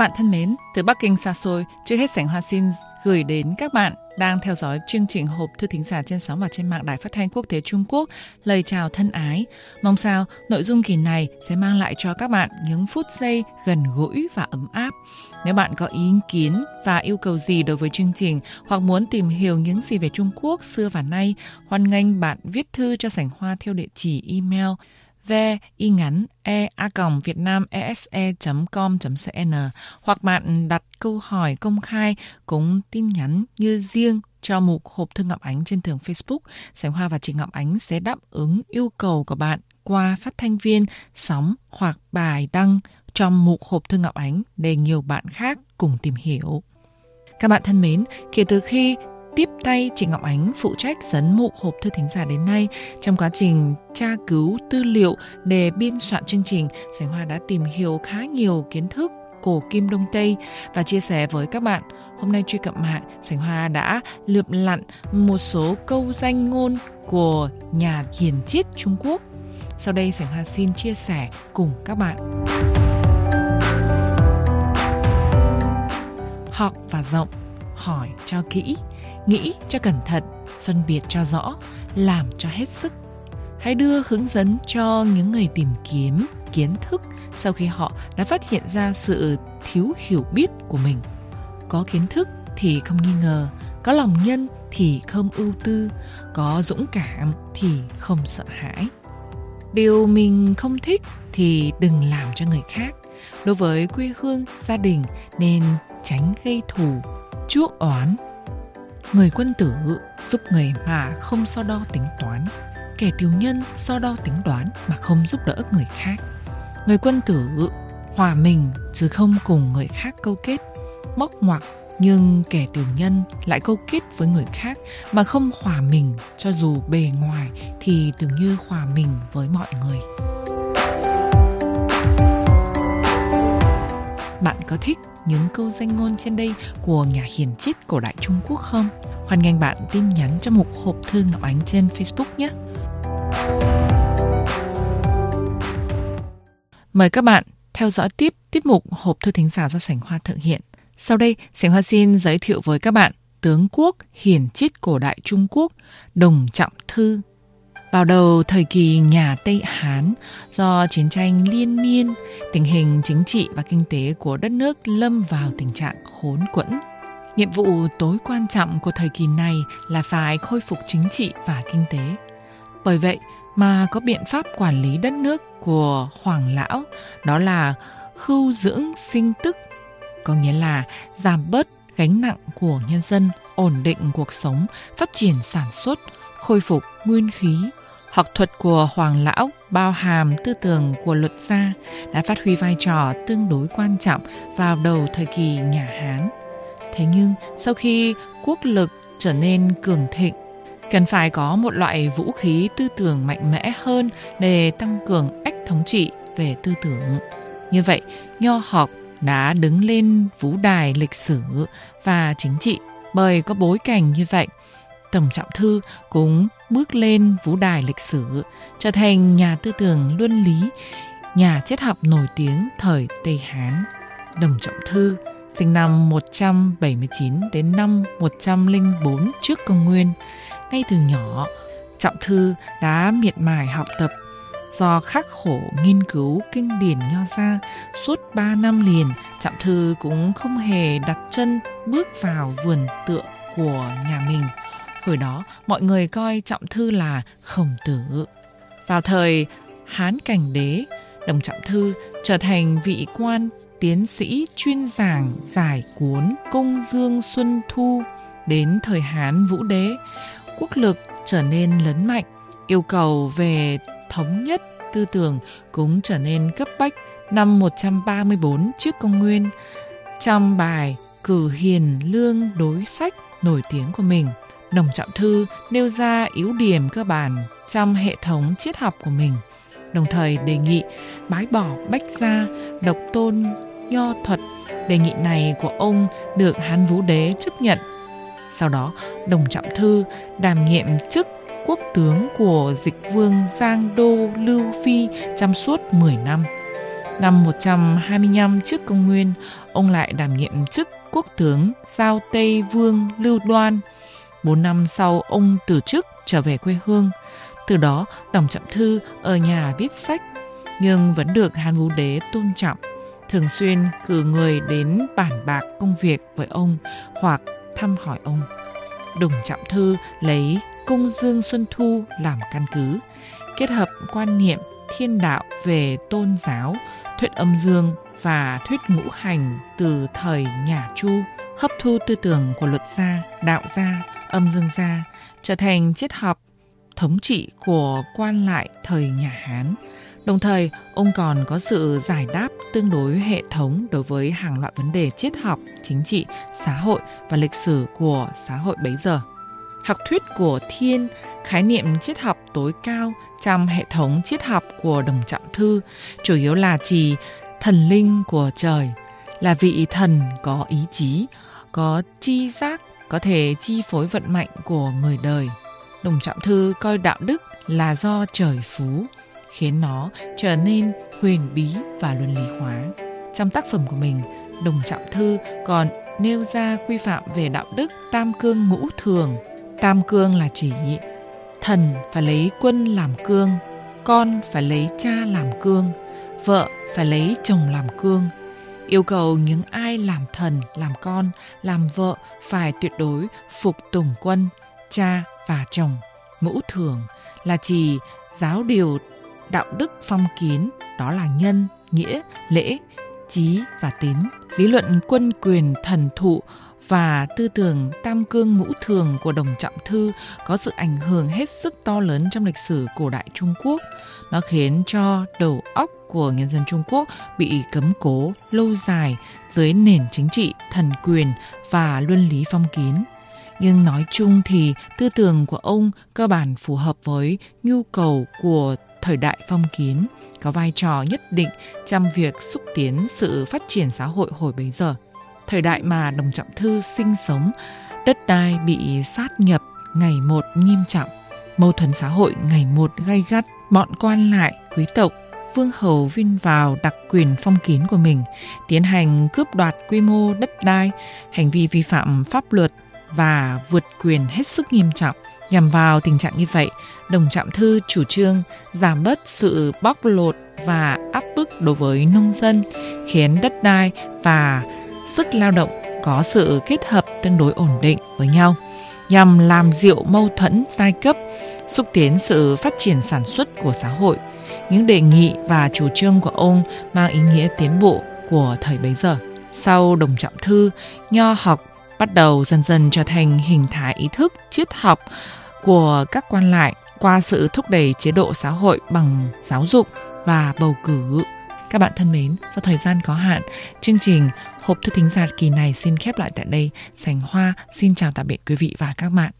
bạn thân mến, từ Bắc Kinh xa xôi, trước hết sảnh hoa xin gửi đến các bạn đang theo dõi chương trình hộp thư thính giả trên sóng và trên mạng Đài Phát thanh Quốc tế Trung Quốc lời chào thân ái. Mong sao nội dung kỳ này sẽ mang lại cho các bạn những phút giây gần gũi và ấm áp. Nếu bạn có ý kiến và yêu cầu gì đối với chương trình hoặc muốn tìm hiểu những gì về Trung Quốc xưa và nay, hoan nghênh bạn viết thư cho sảnh hoa theo địa chỉ email ve y ngắn e a còng việt nam ese com cn hoặc bạn đặt câu hỏi công khai cũng tin nhắn như riêng cho mục hộp thư Ngọc Ánh trên tường Facebook, Sánh Hoa và Chị Ngọc Ánh sẽ đáp ứng yêu cầu của bạn qua phát thanh viên sóng hoặc bài đăng trong mục hộp thư Ngọc Ánh để nhiều bạn khác cùng tìm hiểu. Các bạn thân mến, kể từ khi tiếp tay chị Ngọc Ánh phụ trách dấn mục hộp thư thính giả đến nay. Trong quá trình tra cứu tư liệu để biên soạn chương trình, Sánh Hoa đã tìm hiểu khá nhiều kiến thức cổ kim đông tây và chia sẻ với các bạn. Hôm nay truy cập mạng, Sánh Hoa đã lượm lặn một số câu danh ngôn của nhà hiền triết Trung Quốc. Sau đây Sánh Hoa xin chia sẻ cùng các bạn. Học và rộng, hỏi cho kỹ, nghĩ cho cẩn thận, phân biệt cho rõ, làm cho hết sức. Hãy đưa hướng dẫn cho những người tìm kiếm kiến thức sau khi họ đã phát hiện ra sự thiếu hiểu biết của mình. Có kiến thức thì không nghi ngờ, có lòng nhân thì không ưu tư, có dũng cảm thì không sợ hãi. Điều mình không thích thì đừng làm cho người khác. Đối với quê hương, gia đình nên tránh gây thù, chuốc oán Người quân tử giúp người mà không so đo tính toán, kẻ tiểu nhân so đo tính toán mà không giúp đỡ người khác. Người quân tử hòa mình chứ không cùng người khác câu kết, móc ngoặc nhưng kẻ tiểu nhân lại câu kết với người khác mà không hòa mình cho dù bề ngoài thì tưởng như hòa mình với mọi người. Bạn có thích những câu danh ngôn trên đây của nhà hiền triết cổ đại Trung Quốc không? Hoan nghênh bạn tin nhắn cho một hộp thư Ngọc Ánh trên Facebook nhé. Mời các bạn theo dõi tiếp tiết mục hộp thư thính giả do Sảnh Hoa thực hiện. Sau đây, Sảnh Hoa xin giới thiệu với các bạn tướng quốc hiền triết cổ đại Trung Quốc Đồng Trọng Thư vào đầu thời kỳ nhà Tây Hán, do chiến tranh liên miên, tình hình chính trị và kinh tế của đất nước lâm vào tình trạng khốn quẫn. Nhiệm vụ tối quan trọng của thời kỳ này là phải khôi phục chính trị và kinh tế. Bởi vậy mà có biện pháp quản lý đất nước của Hoàng Lão, đó là khưu dưỡng sinh tức, có nghĩa là giảm bớt gánh nặng của nhân dân, ổn định cuộc sống, phát triển sản xuất, khôi phục nguyên khí, học thuật của Hoàng Lão bao hàm tư tưởng của luật gia đã phát huy vai trò tương đối quan trọng vào đầu thời kỳ nhà Hán. Thế nhưng sau khi quốc lực trở nên cường thịnh, cần phải có một loại vũ khí tư tưởng mạnh mẽ hơn để tăng cường ách thống trị về tư tưởng. Như vậy, nho học đã đứng lên vũ đài lịch sử và chính trị bởi có bối cảnh như vậy. Tổng Trọng Thư cũng bước lên vũ đài lịch sử, trở thành nhà tư tưởng luân lý, nhà triết học nổi tiếng thời Tây Hán. Đồng Trọng Thư sinh năm 179 đến năm 104 trước công nguyên. Ngay từ nhỏ, Trọng Thư đã miệt mài học tập do khắc khổ nghiên cứu kinh điển nho gia suốt 3 năm liền, Trọng Thư cũng không hề đặt chân bước vào vườn tượng của nhà mình. Hồi đó, mọi người coi Trọng Thư là khổng tử. Vào thời Hán Cảnh Đế, Đồng Trọng Thư trở thành vị quan tiến sĩ chuyên giảng giải cuốn Công Dương Xuân Thu đến thời Hán Vũ Đế, quốc lực trở nên lớn mạnh, yêu cầu về thống nhất tư tưởng cũng trở nên cấp bách. Năm 134 trước công nguyên, trong bài Cử Hiền Lương Đối Sách nổi tiếng của mình, Đồng Trọng Thư nêu ra yếu điểm cơ bản trong hệ thống triết học của mình, đồng thời đề nghị bái bỏ bách gia, độc tôn, nho thuật. Đề nghị này của ông được Hán Vũ Đế chấp nhận. Sau đó, Đồng Trọng Thư đảm nhiệm chức quốc tướng của dịch vương Giang Đô Lưu Phi trong suốt 10 năm. Năm 125 trước công nguyên, ông lại đảm nhiệm chức quốc tướng giao Tây Vương Lưu Đoan. Bốn năm sau, ông từ chức trở về quê hương. Từ đó, Đồng Trọng Thư ở nhà viết sách, nhưng vẫn được Hán Vũ Đế tôn trọng, thường xuyên cử người đến bản bạc công việc với ông hoặc thăm hỏi ông. Đồng Trọng Thư lấy Cung Dương Xuân Thu làm căn cứ, kết hợp quan niệm thiên đạo về tôn giáo, thuyết âm dương và thuyết ngũ hành từ thời nhà Chu, hấp thu tư tưởng của luật gia, đạo gia, âm dương gia, trở thành triết học thống trị của quan lại thời nhà Hán. Đồng thời, ông còn có sự giải đáp tương đối hệ thống đối với hàng loạt vấn đề triết học, chính trị, xã hội và lịch sử của xã hội bấy giờ. Học thuyết của thiên, khái niệm triết học tối cao trong hệ thống triết học của Đồng Trọng Thư chủ yếu là chỉ thần linh của trời, là vị thần có ý chí, có chi giác, có thể chi phối vận mệnh của người đời. Đồng Trọng Thư coi đạo đức là do trời phú, khiến nó trở nên huyền bí và luân lý hóa. Trong tác phẩm của mình, Đồng Trọng Thư còn nêu ra quy phạm về đạo đức tam cương ngũ thường. Tam cương là chỉ thần phải lấy quân làm cương, con phải lấy cha làm cương, vợ phải lấy chồng làm cương. Yêu cầu những ai làm thần, làm con, làm vợ phải tuyệt đối phục tùng quân, cha và chồng. Ngũ thường là chỉ giáo điều đạo đức phong kiến, đó là nhân, nghĩa, lễ, trí và tín. Lý luận quân quyền thần thụ và tư tưởng tam cương ngũ thường của Đồng Trọng Thư có sự ảnh hưởng hết sức to lớn trong lịch sử cổ đại Trung Quốc. Nó khiến cho đầu óc của nhân dân Trung Quốc bị cấm cố lâu dài dưới nền chính trị thần quyền và luân lý phong kiến. Nhưng nói chung thì tư tưởng của ông cơ bản phù hợp với nhu cầu của thời đại phong kiến, có vai trò nhất định trong việc xúc tiến sự phát triển xã hội hồi bấy giờ. Thời đại mà Đồng Trọng Thư sinh sống, đất đai bị sát nhập ngày một nghiêm trọng, mâu thuẫn xã hội ngày một gay gắt, bọn quan lại, quý tộc, vương hầu vin vào đặc quyền phong kiến của mình, tiến hành cướp đoạt quy mô đất đai, hành vi vi phạm pháp luật và vượt quyền hết sức nghiêm trọng. Nhằm vào tình trạng như vậy, Đồng Trạm Thư chủ trương giảm bớt sự bóc lột và áp bức đối với nông dân, khiến đất đai và sức lao động có sự kết hợp tương đối ổn định với nhau, nhằm làm dịu mâu thuẫn giai cấp, xúc tiến sự phát triển sản xuất của xã hội. Những đề nghị và chủ trương của ông mang ý nghĩa tiến bộ của thời bấy giờ. Sau Đồng Trọng Thư, nho học bắt đầu dần dần trở thành hình thái ý thức triết học của các quan lại qua sự thúc đẩy chế độ xã hội bằng giáo dục và bầu cử. Các bạn thân mến, do thời gian có hạn, chương trình Hộp thư thính giả kỳ này xin khép lại tại đây. Sành Hoa xin chào tạm biệt quý vị và các bạn.